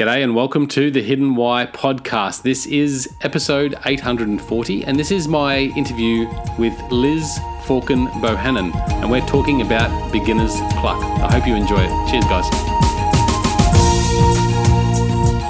G'day and welcome to the Hidden Why podcast. This is episode 840, and this is my interview with Liz Forkin Bohannon, and we're talking about beginner's pluck. I hope you enjoy it. Cheers, guys.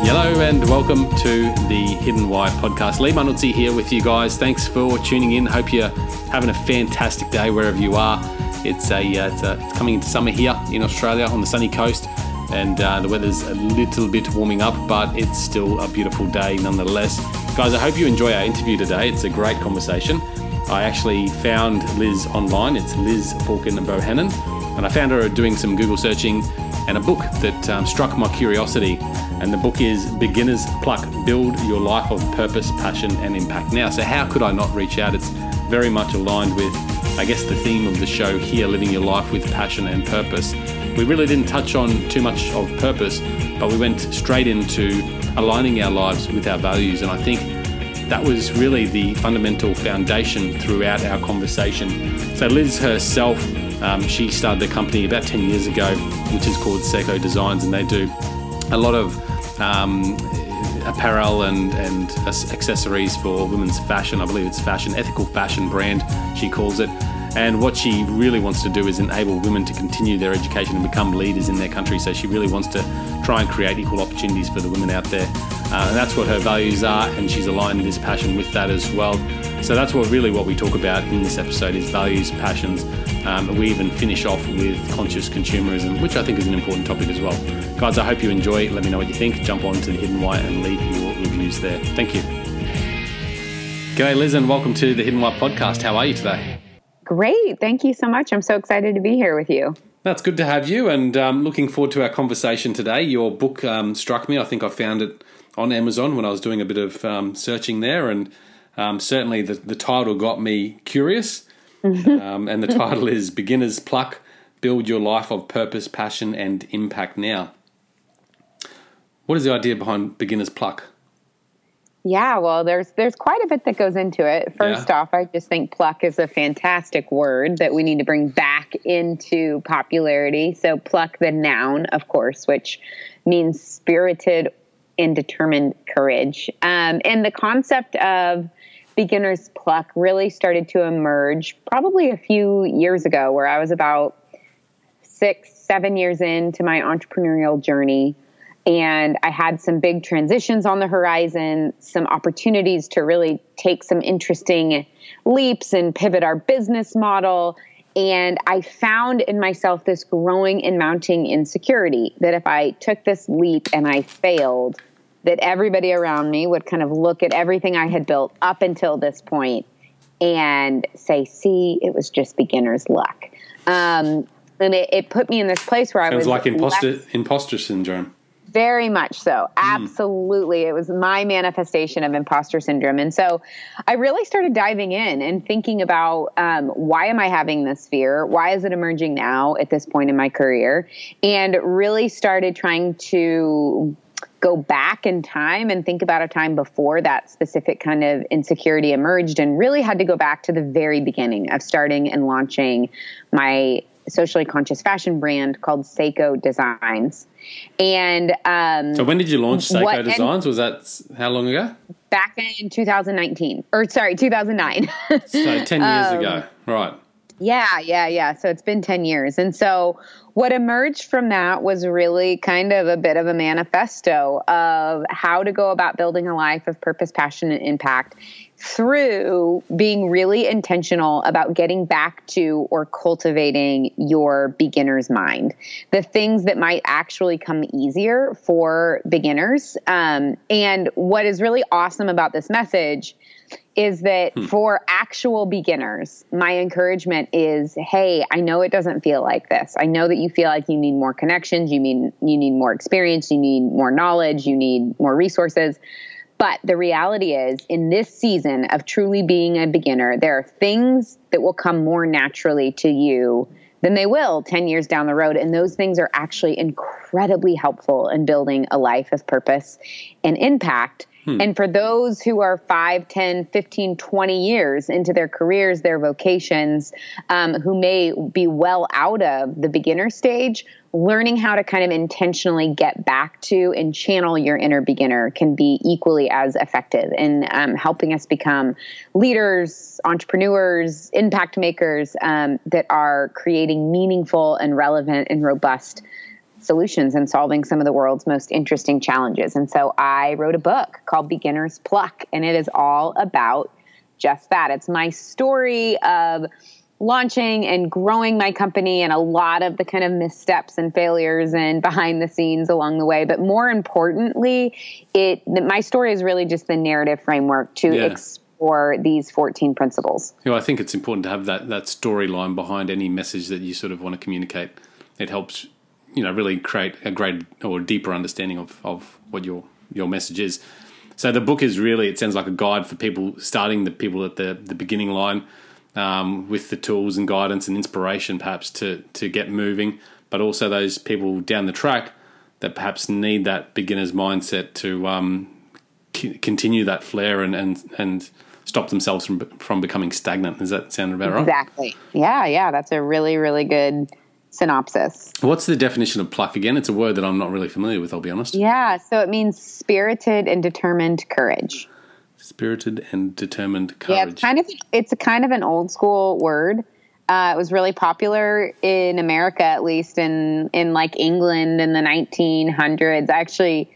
Hello and welcome to the Hidden Why podcast. Lee Manuzzi here with you guys. Thanks for tuning in. Hope you're having a fantastic day wherever you are. It's a, uh, it's, a it's coming into summer here in Australia on the sunny coast and uh, the weather's a little bit warming up, but it's still a beautiful day nonetheless. Guys, I hope you enjoy our interview today. It's a great conversation. I actually found Liz online. It's Liz Forkin Bohannon, and I found her doing some Google searching and a book that um, struck my curiosity. And the book is Beginner's Pluck Build Your Life of Purpose, Passion, and Impact. Now, so how could I not reach out? It's very much aligned with, I guess, the theme of the show here living your life with passion and purpose. We really didn't touch on too much of purpose, but we went straight into aligning our lives with our values. And I think that was really the fundamental foundation throughout our conversation. So, Liz herself, um, she started the company about 10 years ago, which is called Sseko Designs, and they do a lot of um, apparel and, and accessories for women's fashion. I believe it's fashion, ethical fashion brand, she calls it. And what she really wants to do is enable women to continue their education and become leaders in their country. So she really wants to try and create equal opportunities for the women out there. Uh, and that's what her values are, and she's aligned this passion with that as well. So that's what really what we talk about in this episode is values, passions. Um, we even finish off with conscious consumerism, which I think is an important topic as well. Guys, I hope you enjoy. Let me know what you think. Jump on to the Hidden Why and leave your reviews there. Thank you. G'day, Liz, and welcome to the Hidden Why podcast. How are you today? Great. Thank you so much. I'm so excited to be here with you. That's good to have you, and um, looking forward to our conversation today. Your book um, struck me. I think I found it on Amazon when I was doing a bit of um, searching there, and um, certainly the, the title got me curious. Um, and the title is Beginner's Pluck Build Your Life of Purpose, Passion, and Impact Now. What is the idea behind Beginner's Pluck? Yeah, well, there's there's quite a bit that goes into it. First yeah. off, I just think pluck is a fantastic word that we need to bring back into popularity. So pluck the noun, of course, which means spirited and determined courage. Um, and the concept of beginner's pluck really started to emerge probably a few years ago, where I was about six, seven years into my entrepreneurial journey and I had some big transitions on the horizon, some opportunities to really take some interesting leaps and pivot our business model. And I found in myself this growing and mounting insecurity that if I took this leap and I failed, that everybody around me would kind of look at everything I had built up until this point and say, see, it was just beginner's luck. Um, and it, it, put me in this place where I was like imposter, less, imposter syndrome. Very much so. Hmm. Absolutely. Mm. It was my manifestation of imposter syndrome. And so I really started diving in and thinking about um, why am I having this fear? Why is it emerging now at this point in my career? And really started trying to go back in time and think about a time before that specific kind of insecurity emerged and really had to go back to the very beginning of starting and launching my socially conscious fashion brand called Sseko Designs. And um, so, when did you launch Sseko what, Designs? Was that how long ago? Back in 2019, or sorry, 2009. so 10 years um, ago, right? Yeah, yeah, yeah. So it's been 10 years. And so what emerged from that was really kind of a bit of a manifesto of how to go about building a life of purpose, passion, and impact through being really intentional about getting back to or cultivating your beginner's mind. The things that might actually come easier for beginners. Um, and what is really awesome about this message is that hmm. for actual beginners, my encouragement is, hey, I know it doesn't feel like this. I know that you feel like you need more connections, you mean you need more experience, you need more knowledge, you need more resources. But the reality is, in this season of truly being a beginner, there are things that will come more naturally to you than they will 10 years down the road. And those things are actually incredibly helpful in building a life of purpose and impact Hmm. And for those who are 5, 10, 15, 20 years into their careers, their vocations, um, who may be well out of the beginner stage, learning how to kind of intentionally get back to and channel your inner beginner can be equally as effective in um, helping us become leaders, entrepreneurs, impact makers um, that are creating meaningful and relevant and robust solutions and solving some of the world's most interesting challenges. And so I wrote a book called Beginner's Pluck, and it is all about just that. It's my story of launching and growing my company and a lot of the kind of missteps and failures and behind the scenes along the way but more importantly it my story is really just the narrative framework to yeah. explore these 14 principles you know, i think it's important to have that that storyline behind any message that you sort of want to communicate it helps you know really create a great or deeper understanding of, of what your your message is so the book is really it sounds like a guide for people starting the people at the the beginning line um, with the tools and guidance and inspiration, perhaps to to get moving, but also those people down the track that perhaps need that beginner's mindset to um, c- continue that flair and and and stop themselves from from becoming stagnant. Does that sound about right? Exactly. Yeah, yeah, that's a really really good synopsis. What's the definition of pluck again? It's a word that I'm not really familiar with. I'll be honest. Yeah, so it means spirited and determined courage spirited and determined courage. Yeah, it's kind of it's a kind of an old school word. Uh, it was really popular in America, at least in in like England in the 1900s. I actually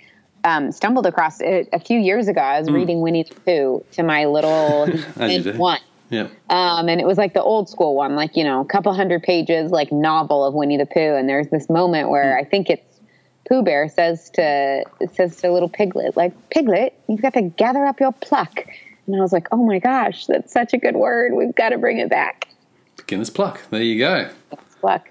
um, stumbled across it a few years ago. I was mm. reading Winnie the Pooh to my little one. Yeah. Um, and it was like the old school one, like, you know, a couple hundred pages, like novel of Winnie the Pooh. And there's this moment where mm. I think it's Pooh Bear says to says to little Piglet, like Piglet, you've got to gather up your pluck. And I was like, oh my gosh, that's such a good word. We've got to bring it back. Beginner's pluck. There you go. pluck.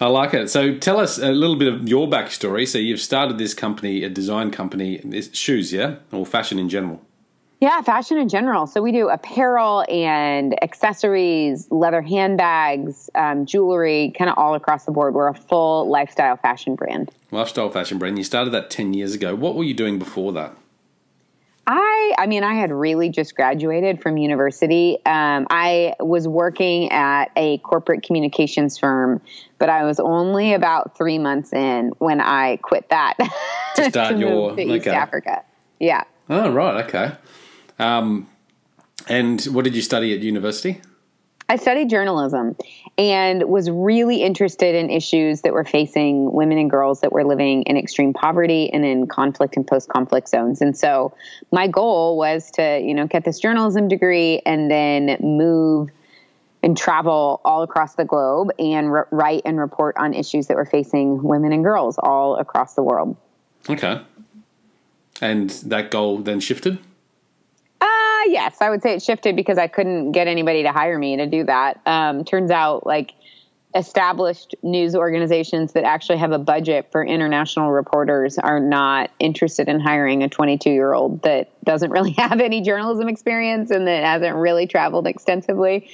I like it. So tell us a little bit of your backstory. So you've started this company, a design company, shoes, yeah, or fashion in general. Yeah, fashion in general. So we do apparel and accessories, leather handbags, um, jewelry, kind of all across the board. We're a full lifestyle fashion brand. Lifestyle fashion brand. You started that 10 years ago. What were you doing before that? I, I mean, I had really just graduated from university. Um, I was working at a corporate communications firm, but I was only about three months in when I quit that to start to your to East. Africa. Yeah. Oh right, okay. Um, and what did you study at university? I studied journalism and was really interested in issues that were facing women and girls that were living in extreme poverty and in conflict and post-conflict zones. And so my goal was to, you know, get this journalism degree and then move and travel all across the globe and re- write and report on issues that were facing women and girls all across the world. Okay. And that goal then shifted? Yes, I would say it shifted because I couldn't get anybody to hire me to do that. Um, turns out, like established news organizations that actually have a budget for international reporters are not interested in hiring a 22 year old that doesn't really have any journalism experience and that hasn't really traveled extensively.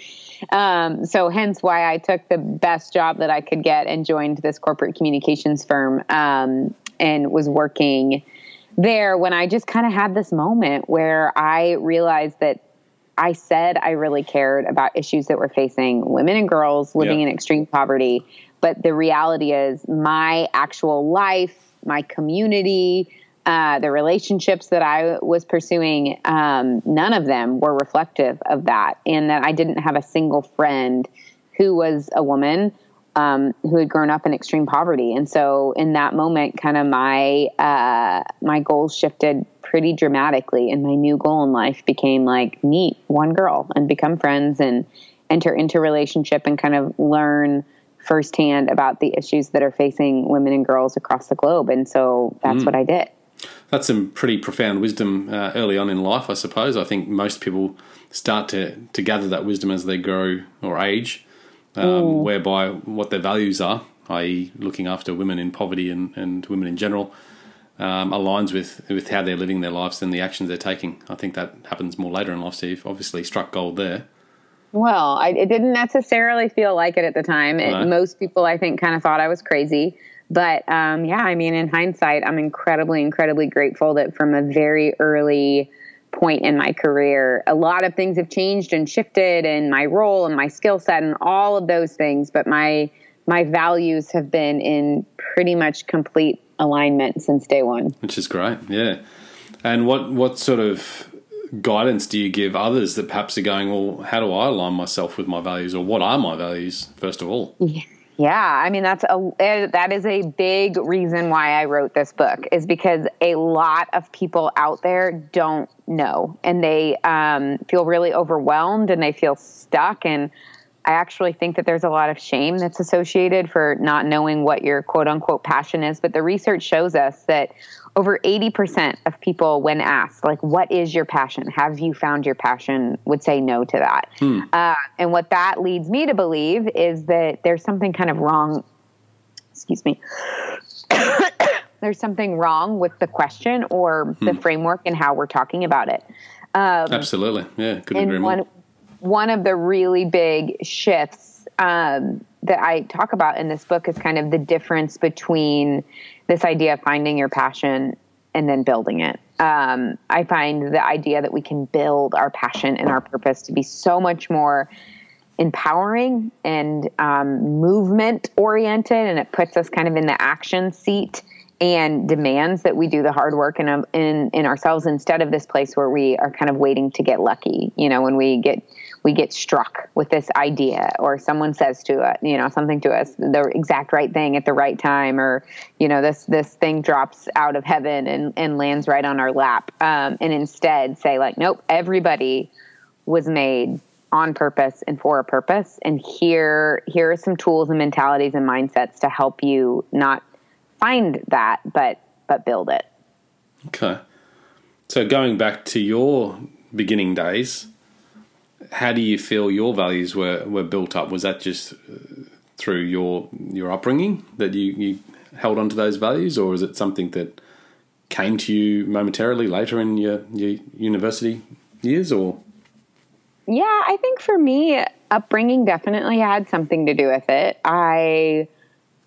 Um, so, hence why I took the best job that I could get and joined this corporate communications firm um, and was working there when I just kind of had this moment where I realized that I said I really cared about issues that were facing women and girls living yeah. in extreme poverty. But the reality is, my actual life, my community, uh, the relationships that I was pursuing, um, none of them were reflective of that. And that I didn't have a single friend who was a woman um, who had grown up in extreme poverty. And so in that moment, kind of my uh, my goals shifted pretty dramatically, and my new goal in life became like meet one girl and become friends and enter into relationship and kind of learn firsthand about the issues that are facing women and girls across the globe. And so that's mm. what I did. That's some pretty profound wisdom uh, early on in life, I suppose. I think most people start to, to gather that wisdom as they grow or age um, whereby what their values are, i.e., looking after women in poverty and, and women in general, um, aligns with with how they're living their lives and the actions they're taking. I think that happens more later in life. Steve obviously struck gold there. Well, I, it didn't necessarily feel like it at the time. It, Most people, I think, kind of thought I was crazy. But um, yeah, I mean, in hindsight, I'm incredibly, incredibly grateful that from a very early point in my career, a lot of things have changed and shifted, and my role and my skill set and all of those things. But my my values have been in pretty much complete alignment since day one. Which is great, yeah. And what what sort of guidance do you give others that perhaps are going, well, how do I align myself with my values, or what are my values first of all? Yeah. Yeah, I mean that's a eh, that is a big reason why I wrote this book is because a lot of people out there don't know and they um, feel really overwhelmed and they feel stuck and I actually think that there's a lot of shame that's associated for not knowing what your quote unquote passion is. But the research shows us that over 80% of people, when asked, like, what is your passion? Have you found your passion? would say no to that. Hmm. Uh, and what that leads me to believe is that there's something kind of wrong. Excuse me. there's something wrong with the question or hmm. the framework and how we're talking about it. Um, Absolutely. Yeah. Couldn't agree more. One, one of the really big shifts um, that I talk about in this book is kind of the difference between this idea of finding your passion and then building it. Um, I find the idea that we can build our passion and our purpose to be so much more empowering and um, movement oriented, and it puts us kind of in the action seat and demands that we do the hard work in, in in ourselves instead of this place where we are kind of waiting to get lucky. You know, when we get we get struck with this idea or someone says to us, you know, something to us, the exact right thing at the right time, or, you know, this, this thing drops out of heaven and, and lands right on our lap. Um, and instead say like, nope, everybody was made on purpose and for a purpose. And here, here are some tools and mentalities and mindsets to help you not find that, but, but build it. Okay. So going back to your beginning days, how do you feel your values were, were built up? Was that just uh, through your your upbringing that you, you held onto those values, or is it something that came to you momentarily later in your, your university years, or? Yeah, I think for me, upbringing definitely had something to do with it. I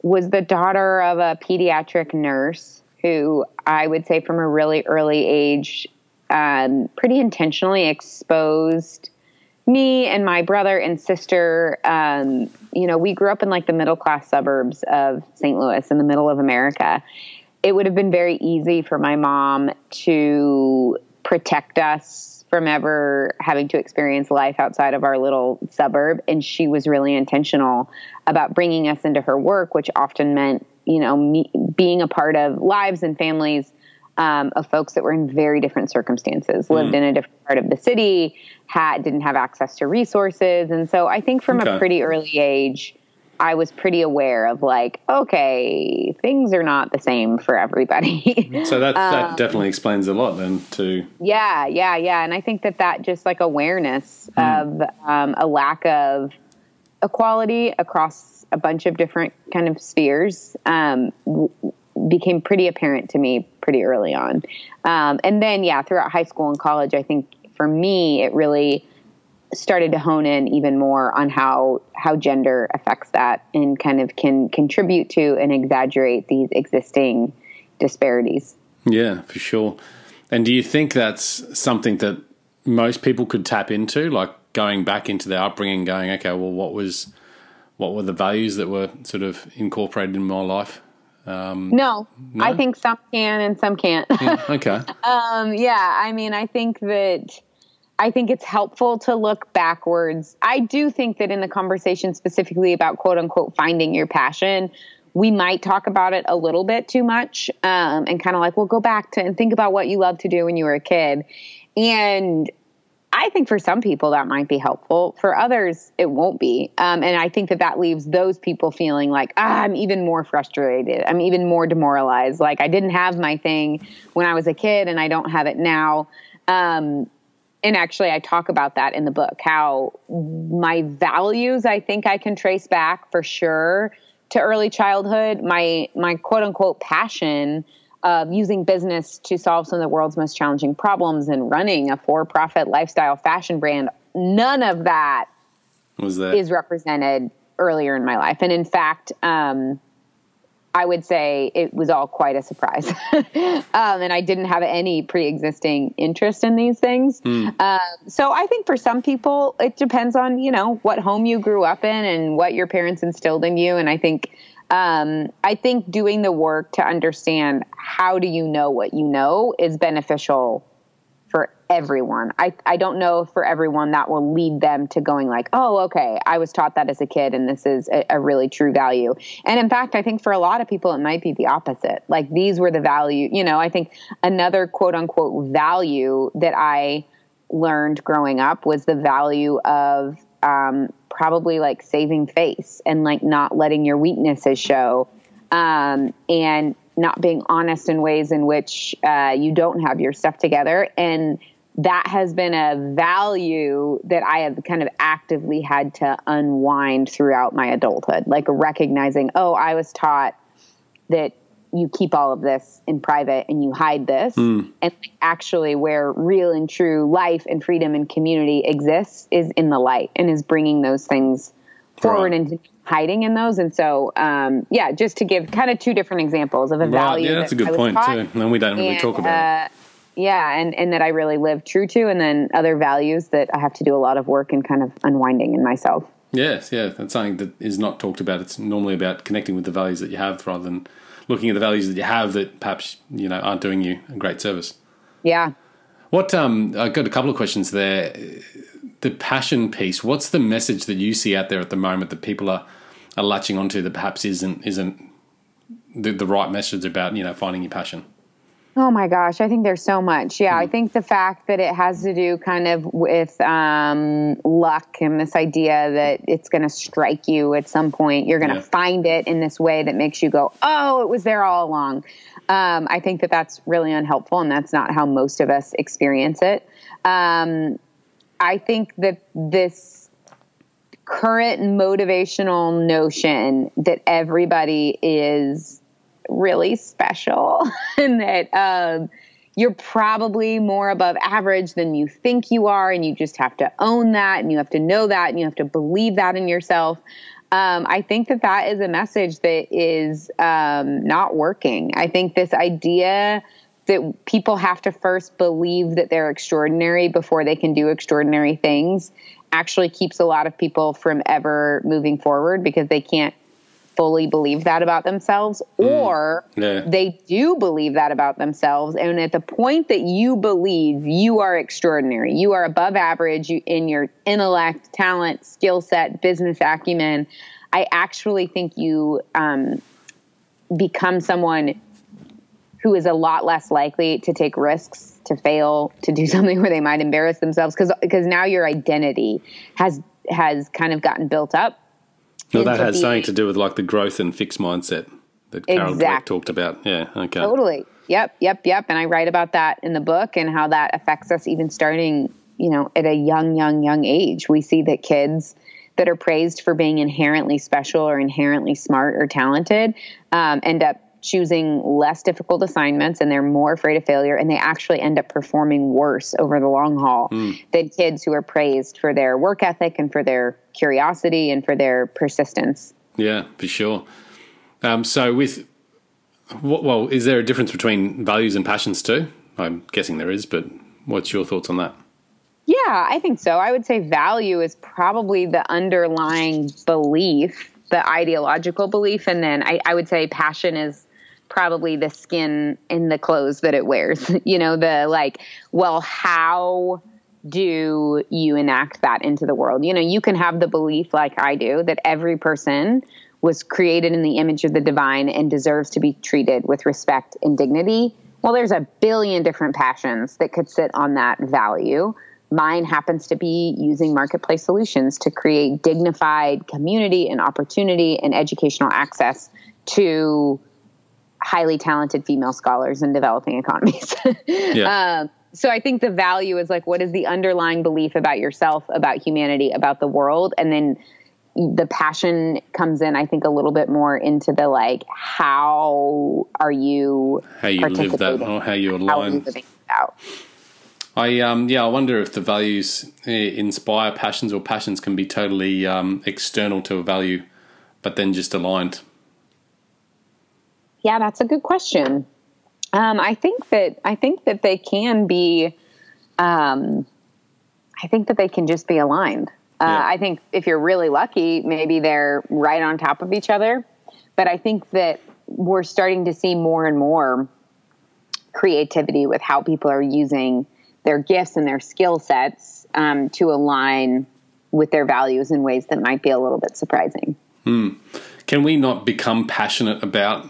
was the daughter of a pediatric nurse who I would say from a really early age um, pretty intentionally exposed me and my brother and sister, um, you know, we grew up in like the middle class suburbs of St. Louis in the middle of America. It would have been very easy for my mom to protect us from ever having to experience life outside of our little suburb. And she was really intentional about bringing us into her work, which often meant, you know, me, being a part of lives and families um, of folks that were in very different circumstances, lived mm. in a different part of the city, had didn't have access to resources, and so I think from okay. a pretty early age, I was pretty aware of like, okay, things are not the same for everybody. so that that um, definitely explains a lot then too. Yeah, yeah, yeah, and I think that that just like awareness mm. of um, a lack of equality across a bunch of different kind of spheres um, became pretty apparent to me pretty early on. Um, and then, yeah, throughout high school and college, I think for me, it really started to hone in even more on how how gender affects that and kind of can contribute to and exaggerate these existing disparities. Yeah, for sure. And do you think that's something that most people could tap into, like going back into their upbringing, going, okay, well, what was what were the values that were sort of incorporated in my life um, no, no, I think some can and some can't. yeah, okay. um, yeah, I mean, I think that I think it's helpful to look backwards. I do think that in the conversation specifically about quote unquote finding your passion, we might talk about it a little bit too much um, and kind of like, well, go back to and think about what you loved to do when you were a kid. And I think for some people that might be helpful. For others, it won't be. Um, and I think that that leaves those people feeling like, ah, I'm even more frustrated. I'm even more demoralized. Like I didn't have my thing when I was a kid and I don't have it now. Um, and actually, I talk about that in the book how my values, I think I can trace back for sure to early childhood. My, my quote unquote passion of using business to solve some of the world's most challenging problems and running a for-profit lifestyle fashion brand none of that was that is represented earlier in my life and in fact um, I would say it was all quite a surprise. um, and I didn't have any pre existing interest in these things. Mm. Uh, so I think for some people, it depends on, you know, what home you grew up in and what your parents instilled in you. And I think. Um, I think doing the work to understand how do you know what you know is beneficial for everyone. I, I don't know for everyone that will lead them to going like, oh, okay, I was taught that as a kid and this is a, a, really true value. And in fact, I think for a lot of people, it might be the opposite. Like these were the value, you know, I think another quote unquote value that I learned growing up was the value of um, probably like saving face and like not letting your weaknesses show. Um, and not being honest in ways in which uh, you don't have your stuff together and that has been a value that I have kind of actively had to unwind throughout my adulthood, like recognizing, oh, I was taught that you keep all of this in private and you hide this. Mm. And actually, where real and true life and freedom and community exists is in the light and is bringing those things forward right. and hiding in those. And so, um, yeah, just to give kind of two different examples of a value. Yeah, that's that a good point, too. And we don't really and, talk about uh, yeah and and that i really live true to and then other values that i have to do a lot of work and kind of unwinding in myself yes yeah that's something that is not talked about it's normally about connecting with the values that you have rather than looking at the values that you have that perhaps you know aren't doing you a great service. Yeah. What um i got a couple of questions there. The passion piece what's the message that you see out there at the moment that people are are latching onto that perhaps isn't isn't the, the right message about you know finding your passion Oh my gosh, I think there's so much. Yeah, I hmm. think the fact that it has to do kind of with um, luck and this idea that it's going to strike you at some point. You're going to yeah. find it in this way that makes you go, oh, it was there all along. Um, I think that that's really unhelpful, and that's not how most of us experience it. Um, I think that this current motivational notion that everybody is really special and that um, you're probably more above average than you think you are. And you just have to own that and you have to know that and you have to believe that in yourself. Um, I think that that is a message that is um, not working. I think this idea that people have to first believe that they're extraordinary before they can do extraordinary things actually keeps a lot of people from ever moving forward because they can't fully believe that about themselves mm. or yeah. they do believe that about themselves. And at the point that you believe you are extraordinary. You are above average in your intellect talent skill set business acumen. I actually think you um, become someone who is a lot less likely to take risks to fail to do something where they might embarrass themselves. Because because now your identity has has kind of gotten built up no, that has something to do with like the growth and fixed mindset that Carol exactly. talked about. Yeah, okay. Totally. Yep, yep, yep. And I write about that in the book and how that affects us even starting, you know, at a young, young, young age. We see that kids that are praised for being inherently special or inherently smart or talented um, end up choosing less difficult assignments and they're more afraid of failure and they actually end up performing worse over the long haul mm. than kids who are praised for their work ethic and for their curiosity and for their persistence. Yeah, for sure. Um, so with well, is there a difference between values and passions too? I'm guessing there is, but what's your thoughts on that? Yeah, I think so. I would say value is probably the underlying belief, the ideological belief, and then I, I would say passion is probably the skin in the clothes that it wears. you know, the like, well, how do you enact that into the world? You know, you can have the belief, like I do, that every person was created in the image of the divine and deserves to be treated with respect and dignity. Well, there's a billion different passions that could sit on that value. Mine happens to be using marketplace solutions to create dignified community and opportunity and educational access to highly talented female scholars in developing economies. yeah. Um, so I think the value is like, what is the underlying belief about yourself, about humanity, about the world? And then the passion comes in, I think, a little bit more into the like, how are you how you live that, or how you align. How? I um yeah, I wonder if the values eh, inspire passions, or passions can be totally um, external to a value, but then just aligned. Yeah, that's a good question. Um, I think that I think that they can be. Um, I think that they can just be aligned. Uh, yeah. I think if you're really lucky, maybe they're right on top of each other. But I think that we're starting to see more and more creativity with how people are using their gifts and their skill sets um, to align with their values in ways that might be a little bit surprising. Hmm. Can we not become passionate about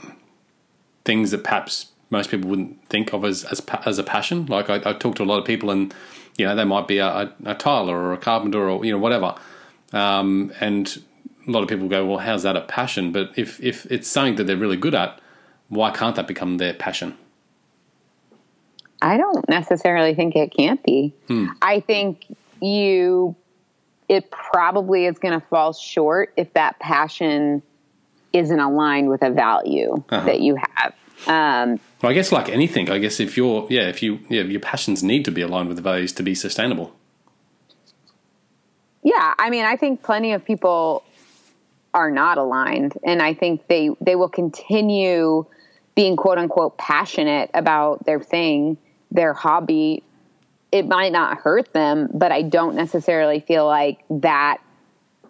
things that perhaps most people wouldn't think of as as, as a passion? Like I, I, talk to a lot of people, and you know they might be a, a, tiler or a carpenter or you know whatever, um, and a lot of people go, "Well, how's that a passion?" But if if it's something that they're really good at, why can't that become their passion? I don't necessarily think it can't be. Hmm. I think you, it probably is going to fall short if that passion isn't aligned with a value uh-huh. that you have. Um, well, I guess like anything, I guess if you're, yeah, if you, yeah, your passions need to be aligned with the values to be sustainable. Yeah, I mean, I think plenty of people are not aligned, and I think they they will continue being quote unquote passionate about their thing their hobby, it might not hurt them, but I don't necessarily feel like that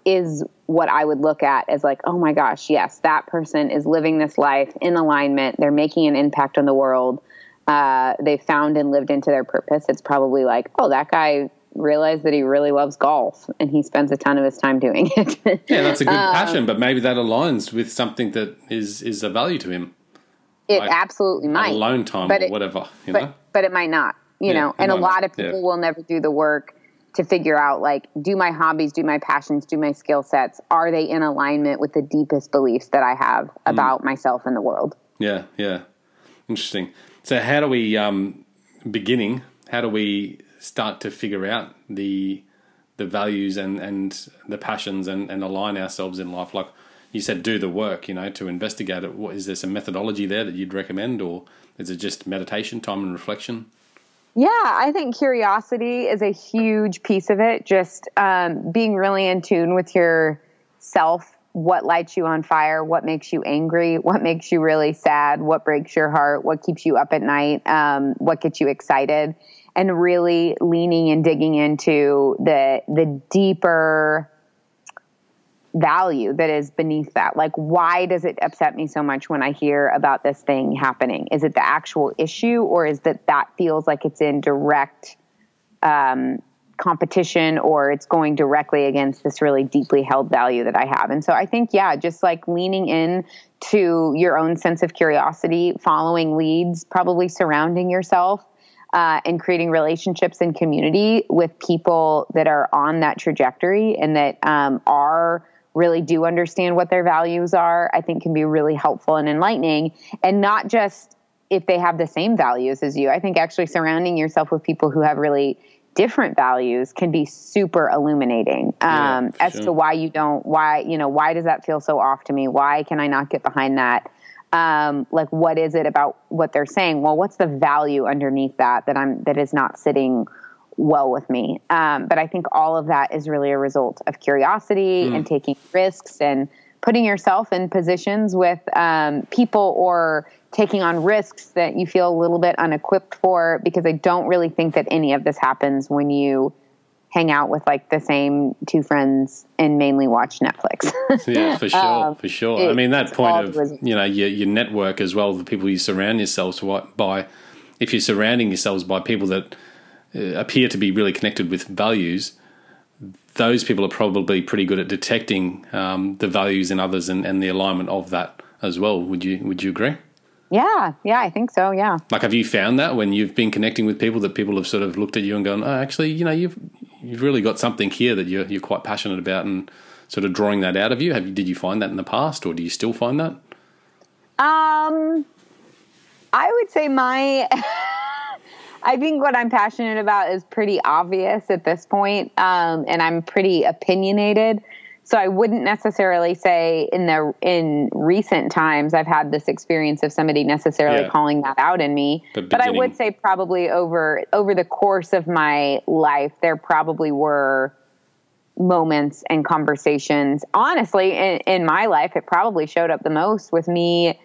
is what I would look at as like, oh my gosh, yes, that person is living this life in alignment. They're making an impact on the world. Uh, they found and lived into their purpose. It's probably like, oh, that guy realized that he really loves golf and he spends a ton of his time doing it. yeah, that's a good um, passion, but maybe that aligns with something that is is a value to him. It like absolutely might. Alone time but or it, whatever, you but, know? But it might not, you yeah, know, and a lot not. of people yeah. will never do the work to figure out like, do my hobbies, do my passions, do my skill sets, are they in alignment with the deepest beliefs that I have mm. about mm. myself and the world? Yeah, yeah. Interesting. So how do we um beginning, how do we start to figure out the the values and, and the passions and, and align ourselves in life? Like you said do the work, you know, to investigate it. What, is there some methodology there that you'd recommend, or is it just meditation, time and reflection? Yeah, I think curiosity is a huge piece of it. Just um, being really in tune with yourself, what lights you on fire, what makes you angry, what makes you really sad, what breaks your heart, what keeps you up at night, um, what gets you excited, and really leaning and digging into the the deeper value that is beneath that. Like, why does it upset me so much when I hear about this thing happening? Is it the actual issue, or is that that feels like it's in direct um, competition, or it's going directly against this really deeply held value that I have? And so I think, yeah, just like leaning in to your own sense of curiosity, following leads, probably surrounding yourself. Uh, and creating relationships and community with people that are on that trajectory and that um, are really do understand what their values are, I think can be really helpful and enlightening. And not just if they have the same values as you. I think actually surrounding yourself with people who have really different values can be super illuminating um, yeah, as sure. to why you don't, why, you know, why does that feel so off to me? Why can I not get behind that? Um, like, what is it about what they're saying? Well, what's the value underneath that that I'm, that is not sitting well with me. Um, but I think all of that is really a result of curiosity mm. and taking risks and putting yourself in positions with um, people or taking on risks that you feel a little bit unequipped for because I don't really think that any of this happens when you hang out with like the same two friends and mainly watch Netflix. yeah, for sure, um, for sure. It, I mean, that point of you know your, your network as well, the people you surround yourselves by. If you're surrounding yourselves by people that appear to be really connected with values, those people are probably pretty good at detecting um, the values in others and, and the alignment of that as well. Would you Would you agree? Yeah, yeah, I think so. Yeah. Like, have you found that when you've been connecting with people that people have sort of looked at you and gone, "Oh, actually, you know, you've you've really got something here that you're you're quite passionate about," and sort of drawing that out of you. Have you did you find that in the past, or do you still find that? Um, I would say my I think what I'm passionate about is pretty obvious at this point, um, and I'm pretty opinionated. So I wouldn't necessarily say in the in recent times I've had this experience of somebody necessarily yeah. calling that out in me. But, but I would say probably over over the course of my life there probably were moments and conversations. Honestly, in, in my life, it probably showed up the most with me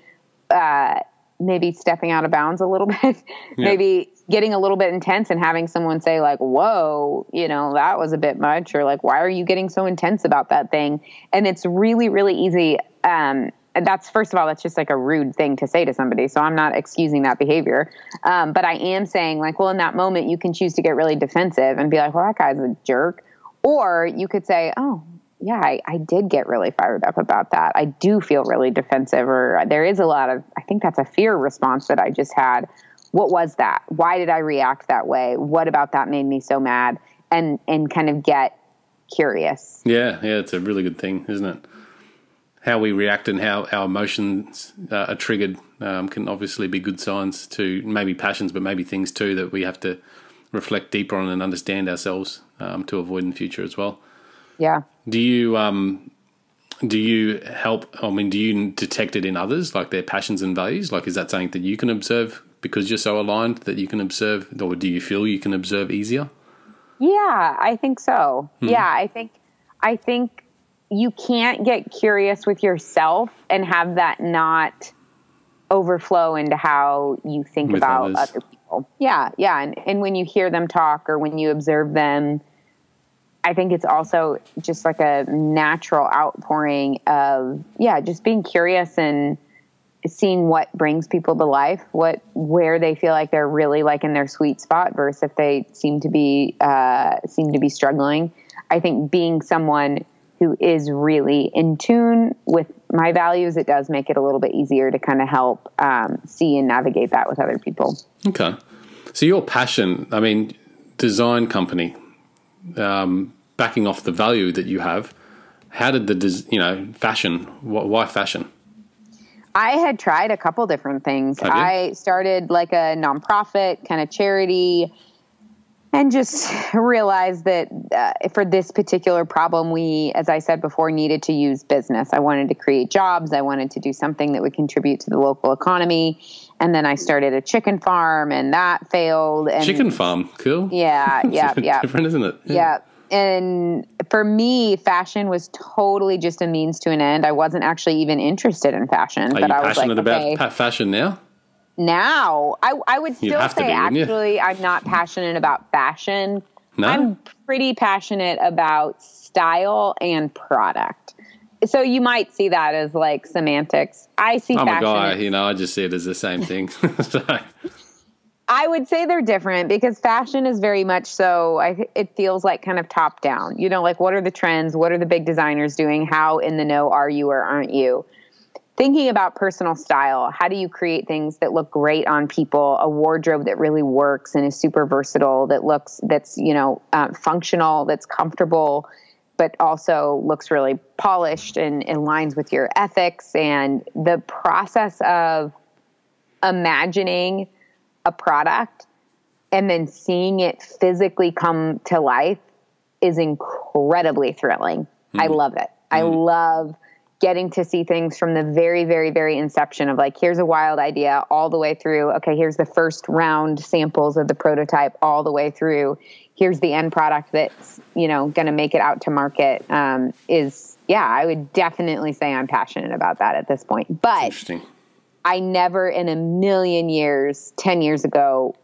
uh, maybe stepping out of bounds a little bit, yeah. maybe getting a little bit intense and having someone say like, "Whoa, you know, that was a bit much," or like, "Why are you getting so intense about that thing?" And it's really, really easy. Um, that's first of all, that's just like a rude thing to say to somebody. So I'm not excusing that behavior, um, but I am saying like, well, in that moment, you can choose to get really defensive and be like, "Well, that guy's a jerk," or you could say, "Oh." Yeah, I, I, did get really fired up about that. I do feel really defensive, or there is a lot of, I think that's a fear response that I just had. What was that? Why did I react that way? What about that made me so mad? And and kind of get curious. Yeah, yeah, it's a really good thing, isn't it? How we react and how our emotions uh, are triggered um, can obviously be good signs to maybe passions, but maybe things too that we have to reflect deeper on and understand ourselves um, to avoid in the future as well. Yeah. Do you um, do you help? I mean, do you detect it in others, like their passions and values? Like, is that something that you can observe because you're so aligned that you can observe, or do you feel you can observe easier? Yeah, I think so. Hmm. Yeah, I think I think you can't get curious with yourself and have that not overflow into how you think with about others. other people. Yeah, yeah, and and when you hear them talk or when you observe them I think it's also just like a natural outpouring of yeah, just being curious and seeing what brings people to life, what where they feel like they're really like in their sweet spot versus if they seem to be uh, seem to be struggling. I think being someone who is really in tune with my values, it does make it a little bit easier to kind of help um, see and navigate that with other people. Okay, so your passion, I mean, design company um, backing off the value that you have, how did the you know fashion? Why fashion? I had tried a couple different things. I started like a nonprofit kind of charity and just realized that uh, for this particular problem, we, as I said before, needed to use business. I wanted to create jobs. I wanted to do something that would contribute to the local economy. And then I started a chicken farm, and that failed. And chicken farm, cool. Yeah, yeah, yeah. Different, isn't it? Yeah. yeah. And for me, fashion was totally just a means to an end. I wasn't actually even interested in fashion. Are but you I was passionate like, about okay, fashion now? Now, I, I would still say be, actually I'm not passionate about fashion. No? I'm pretty passionate about style and product. So you might see that as like semantics. I see. I'm a guy, you know. I just see it as the same thing. so. I would say they're different because fashion is very much so. I, it feels like kind of top down. You know, like what are the trends? What are the big designers doing? How in the know are you or aren't you? Thinking about personal style, how do you create things that look great on people? A wardrobe that really works and is super versatile, that looks that's you know uh, functional, that's comfortable, but also looks really polished and aligns with your ethics. And the process of imagining a product and then seeing it physically come to life is incredibly thrilling. Mm. I hmm. love it. Mm. I hmm. love getting to see things from the very, very, very inception of like, here's a wild idea, all the way through, okay, here's the first round samples of the prototype, all the way through, here's the end product that's, you know, going to make it out to market. Um, is, yeah, I would definitely say I'm passionate about that at this point. But I never in a million years, 10 years ago,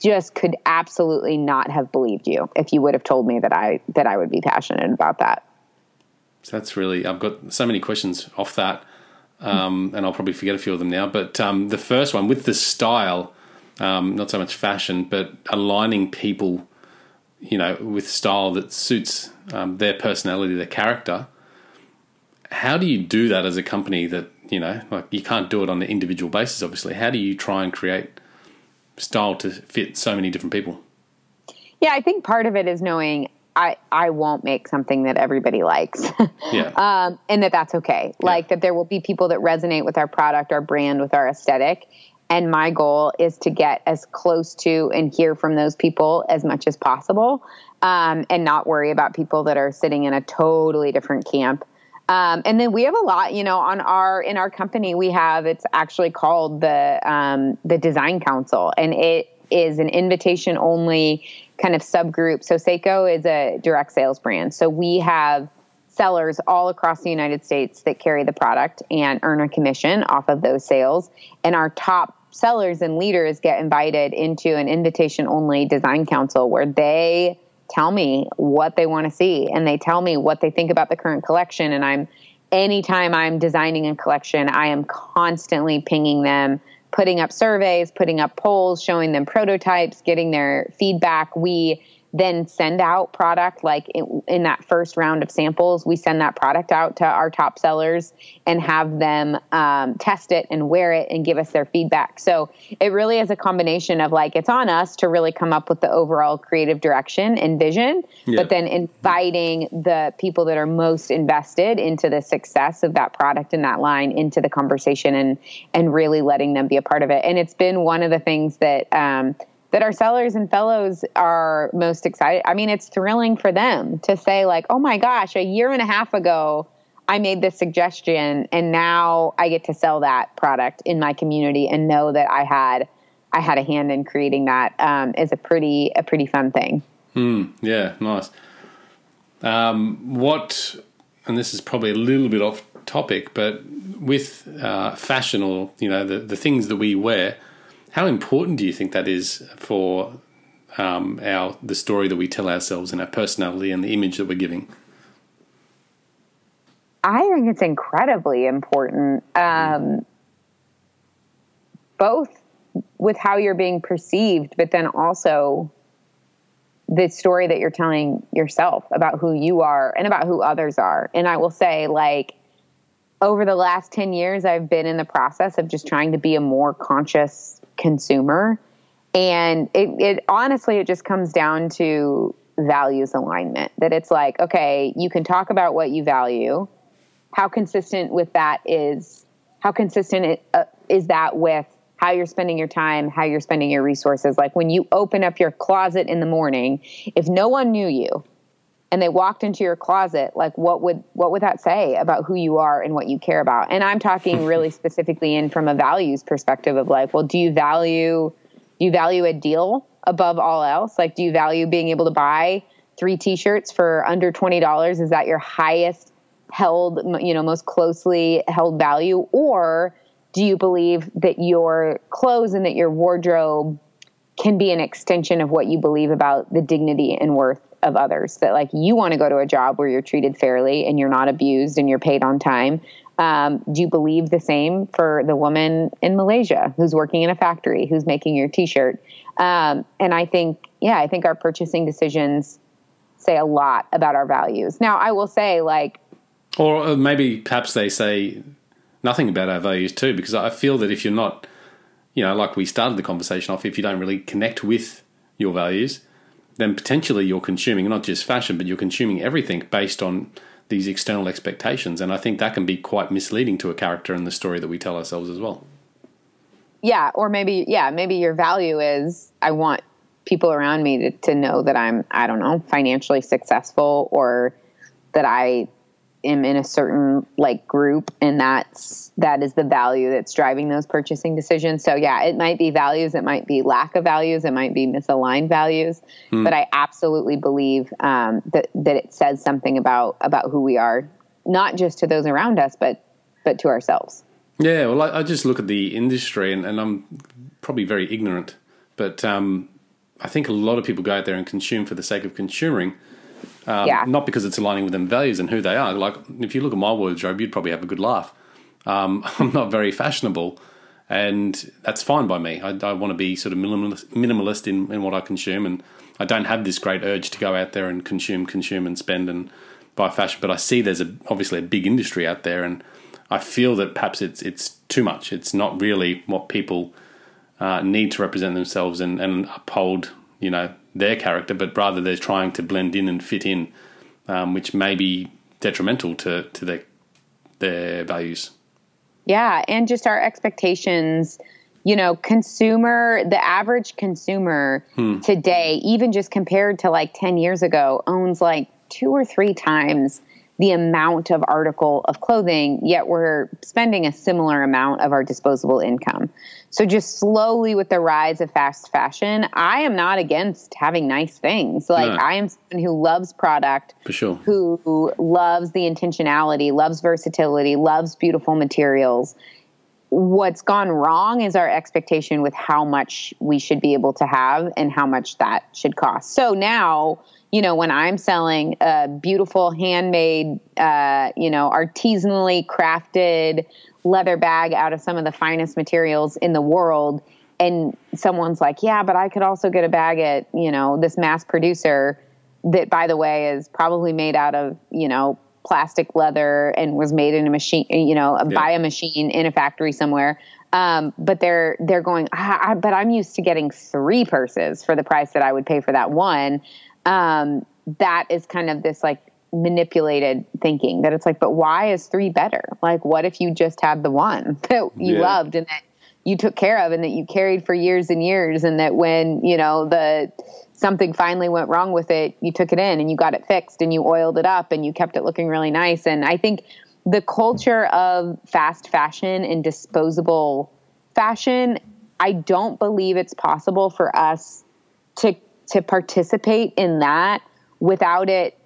just could absolutely not have believed you if you would have told me that I that I would be passionate about that. So that's really I've got so many questions off that, um, and I'll probably forget a few of them now. But um, the first one with the style, um, not so much fashion, but aligning people, you know, with style that suits um, their personality, their character. How do you do that as a company that you know, like you can't do it on an individual basis, obviously. How do you try and create style to fit so many different people? Yeah, I think part of it is knowing I, I won't make something that everybody likes. yeah. Um, and that that's okay. Yeah. Like that there will be people that resonate with our product, our brand, with our aesthetic. And my goal is to get as close to and hear from those people as much as possible um, and not worry about people that are sitting in a totally different camp. Um, and then we have a lot, you know, on our in our company we have it's actually called the um, the Design Council, and it is an invitation only kind of subgroup. So Sseko is a direct sales brand, so we have sellers all across the United States that carry the product and earn a commission off of those sales. And our top sellers and leaders get invited into an invitation only design council where they tell me what they want to see and they tell me what they think about the current collection and I'm anytime I'm designing a collection I am constantly pinging them putting up surveys putting up polls showing them prototypes getting their feedback. We then send out product like in, in, that first round of samples we send that product out to our top sellers and have them um, test it and wear it and give us their feedback so it really is a combination of like it's on us to really come up with the overall creative direction and vision yeah. but then inviting the people that are most invested into the success of that product and that line into the conversation and and really letting them be a part of it and it's been one of the things that um, that our sellers and fellows are most excited. I mean, it's thrilling for them to say, like, oh my gosh, a year and a half ago, I made this suggestion and now I get to sell that product in my community and know that I had I had a hand in creating that um, is a pretty a pretty fun thing. Hmm. yeah, nice. Um, what, and this is probably a little bit off topic, but with uh, fashion or you know the the things that we wear, how important do you think that is for um, our the story that we tell ourselves and our personality and the image that we're giving? I think it's incredibly important, um, both with how you're being perceived, but then also the story that you're telling yourself about who you are and about who others are. And I will say, like, over the last 10 years, I've been in the process of just trying to be a more conscious consumer. And it, it honestly, it just comes down to values alignment that it's like, okay, you can talk about what you value. How consistent with that is, how consistent it, uh, is that with how you're spending your time, how you're spending your resources? Like when you open up your closet in the morning, if no one knew you, and they walked into your closet like what would what would that say about who you are and what you care about? And i'm talking really specifically in from a values perspective of like well do you value do you value a deal above all else? Like do you value being able to buy three t-shirts for under $20 is that your highest held you know most closely held value? Or do you believe that your clothes and that your wardrobe can be an extension of what you believe about the dignity and worth of others that like you want to go to a job where you're treated fairly and you're not abused and you're paid on time. Um, do you believe the same for the woman in malaysia who's working in a factory who's making your t-shirt? Um, and i think yeah i think our purchasing decisions say a lot about our values. Now i will say like or uh, maybe perhaps they say nothing about our values too because i feel that if you're not you know like we started the conversation off if you don't really connect with your values then potentially you're consuming not just fashion, but you're consuming everything based on these external expectations. And I think that can be quite misleading to a character in the story that we tell ourselves as well. Yeah, or maybe, yeah, maybe your value is I want people around me to, to know that I'm, I don't know, financially successful or that I am in a certain like group and that's that is the value that's driving those purchasing decisions so yeah it might be values it might be lack of values it might be misaligned values mm. but i absolutely believe um, that that it says something about about who we are not just to those around us but but to ourselves yeah well i, I just look at the industry and, and i'm probably very ignorant but um, i think a lot of people go out there and consume for the sake of consuming um, yeah. Not because it's aligning with them values and who they are. Like if you look at my wardrobe, you'd probably have a good laugh. Um, I'm not very fashionable, and that's fine by me. I, I want to be sort of minimalist, minimalist in, in what I consume, and I don't have this great urge to go out there and consume, consume, and spend and buy fashion. But I see there's a, obviously a big industry out there, and I feel that perhaps it's it's too much. It's not really what people uh, need to represent themselves and, and uphold, you know, their character, but rather they're trying to blend in and fit in, um, which may be detrimental to, to their their values. Yeah, and just our expectations. You know, consumer, the average consumer hmm. today, even just compared to like 10 years ago, owns like two or three times the amount of article of clothing, yet we're spending a similar amount of our disposable income. So, just slowly with the rise of fast fashion, I am not against having nice things. Like, no. I am someone who loves product, for sure, who loves the intentionality, loves versatility, loves beautiful materials. What's gone wrong is our expectation with how much we should be able to have and how much that should cost. So now, you know, when I'm selling a beautiful handmade, uh, you know, artisanally crafted leather bag out of some of the finest materials in the world, and someone's like, yeah, but I could also get a bag at, you know, this mass producer that, by the way, is probably made out of, you know, plastic leather and was made in a machine, you know, yeah. by a machine in a factory somewhere. Um, but they're they're going, I, I, but I'm used to getting three purses for the price that I would pay for that one um, that is kind of this like manipulated thinking that it's like, but why is three better? Like, what if you just had the one that you yeah. loved and that you took care of and that you carried for years and years, and that when you know the something finally went wrong with it, you took it in and you got it fixed and you oiled it up and you kept it looking really nice. And I think the culture of fast fashion and disposable fashion, I don't believe it's possible for us to to participate in that without it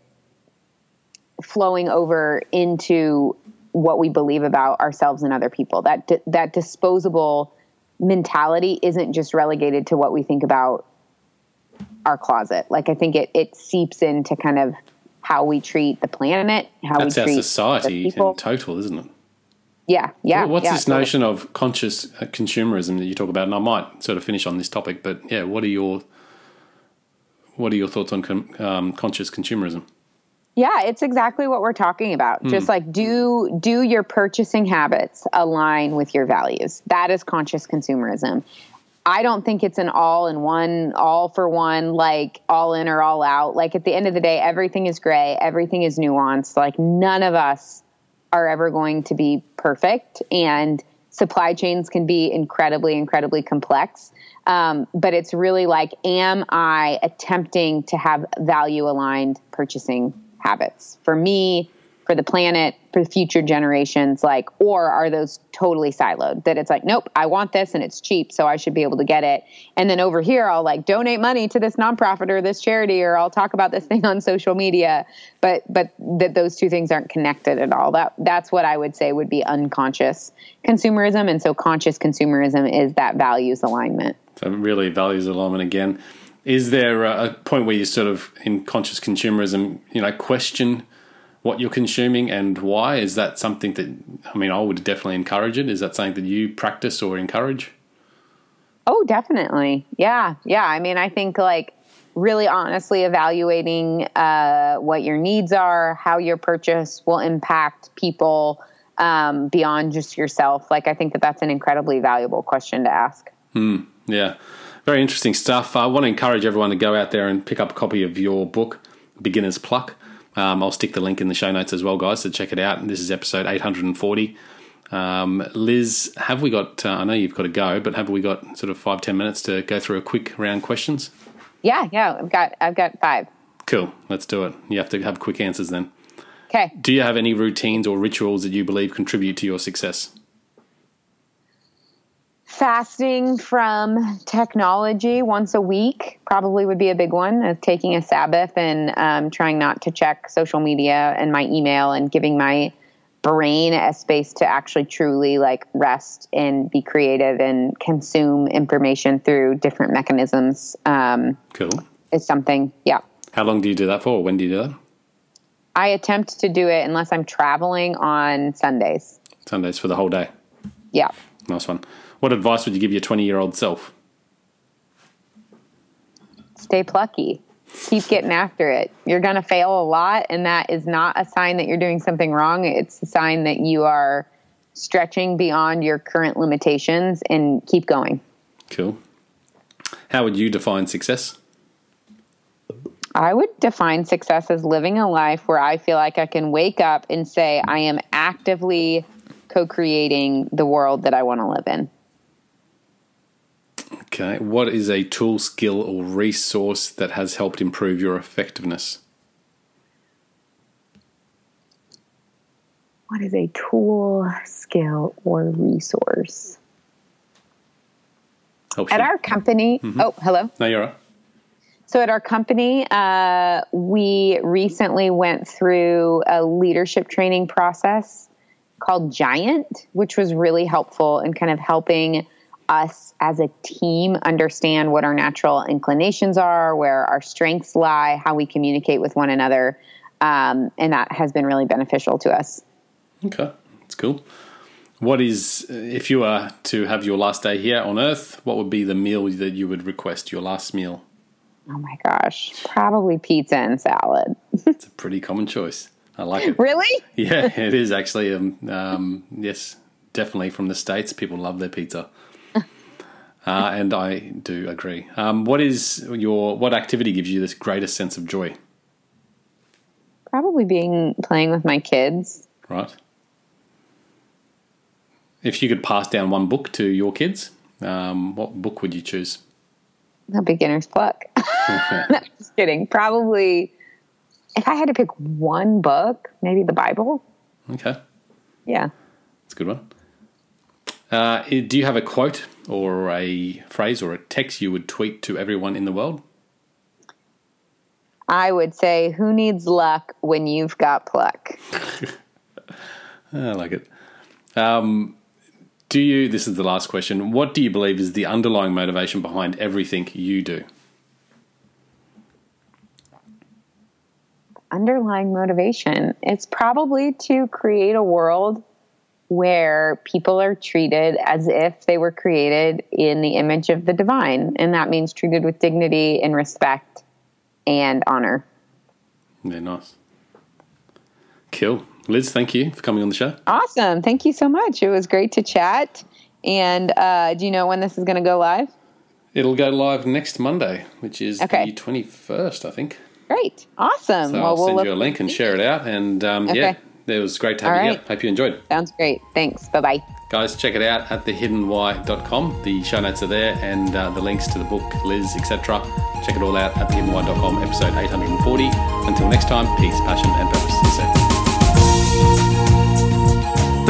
flowing over into what we believe about ourselves and other people. That that disposable mentality isn't just relegated to what we think about our closet. Like I think it it seeps into kind of how we treat the planet, how That's we treat our society in total, isn't it? Yeah, yeah. what's yeah, this totally. notion of conscious uh, consumerism that you talk about? And I might sort of finish on this topic, but yeah, what are your what are your thoughts on con- um, conscious consumerism? Yeah, it's exactly what we're talking about. Mm. Just like do do your purchasing habits align with your values? That is conscious consumerism. I don't think it's an all in one, all for one, like all in or all out. Like at the end of the day, everything is gray, everything is nuanced. Like none of us are ever going to be perfect, and supply chains can be incredibly, incredibly complex. Um, but it's really like, am I attempting to have value aligned purchasing habits for me, for the planet, for future generations? Like, or are those totally siloed? That it's like, nope, I want this and it's cheap, so I should be able to get it. And then over here, I'll like donate money to this nonprofit or this charity, or I'll talk about this thing on social media. But but that those two things aren't connected at all. That that's what I would say would be unconscious consumerism, and so conscious consumerism is that values alignment. So really values alignment again. Is there a point where you sort of in conscious consumerism, you know, question what you're consuming and why? Is that something that I mean, I would definitely encourage it. Is that something that you practice or encourage? Oh, definitely. Yeah, yeah. I mean, I think like really honestly evaluating uh, what your needs are, how your purchase will impact people um, beyond just yourself. Like, I think that that's an incredibly valuable question to ask. Hmm. Yeah, very interesting stuff. I want to encourage everyone to go out there and pick up a copy of your book, Beginner's Pluck. Um, I'll stick the link in the show notes as well, guys, so check it out. This is episode 840. Um, Liz, have we got? Uh, I know you've got to go, but have we got sort of five ten minutes to go through a quick round questions? Yeah, yeah, I've got I've got five. Cool, let's do it. You have to have quick answers then. Okay. Do you have any routines or rituals that you believe contribute to your success? Fasting from technology once a week probably would be a big one of taking a sabbath and um, trying not to check social media and my email and giving my brain a space to actually truly like rest and be creative and consume information through different mechanisms um, cool. is something yeah. How long do you do that for? When do you do that? I attempt to do it unless i'm traveling on sundays. Sundays for the whole day? Yeah. Nice one what advice would you give your 20 year old self? Stay plucky. Keep getting after it. You're going to fail a lot, and that is not a sign that you're doing something wrong. It's a sign that you are stretching beyond your current limitations and keep going. Cool. How would you define success? I would define success as living a life where I feel like I can wake up and say, I am actively co creating the world that I want to live in. Okay. What is a tool, skill, or resource that has helped improve your effectiveness? what is a tool, skill, or resource? Oh, At our company, mm-hmm. oh, hello. No, you're right. So, at our company, uh, we recently went through a leadership training process called Giant, which was really helpful in kind of helping us as a team understand what our natural inclinations are, where our strengths lie, how we communicate with one another. Um, and that has been really beneficial to us. Okay, that's cool. What is, if you were to have your last day here on Earth, what would be the meal that you would request, your last meal? Oh my gosh, probably pizza and salad. it's a pretty common choice. I like it. Really? Yeah, it is actually. Um, um, yes, definitely from the States, people love their pizza. Uh, and I do agree. Um, what is your what activity gives you this greatest sense of joy? Probably being playing with my kids. Right. If you could pass down one book to your kids, um, what book would you choose? A beginner's pluck. no, just kidding. Probably, if I had to pick one book, maybe the Bible. Okay. Yeah. That's a good one. Uh, do you have a quote or a phrase or a text you would tweet to everyone in the world? I would say, "Who needs luck when you've got pluck?" I like it. Um, do you, this is the last question, what do you believe is the underlying motivation behind everything you do? Underlying motivation. It's probably to create a world where people are treated as if they were created in the image of the divine. And that means treated with dignity and respect and honor. Yeah, nice. Cool. Liz, thank you for coming on the show. Awesome. Thank you so much. It was great to chat. And uh, do you know when this is going to go live? It'll go live next Monday, which is okay. the 21st, I think. Great. Awesome. So well, I'll send we'll you a link and share it out. And um, okay. yeah, it was great to have All you right. here. Hope you enjoyed. Sounds great. Thanks. Bye bye. Guys, check it out at thehiddenwhy.com. The show notes are there and uh, the links to the book, Liz, etc. Check it all out at thehiddenwhy.com, episode 840. Until next time, peace, passion, and purpose.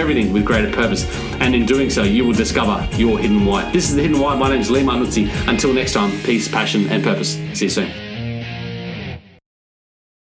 everything with greater purpose. And in doing so, you will discover your hidden why. This is The Hidden Why. My name is Lee Marnuzzi. Until next time, peace, passion, and purpose. See you soon.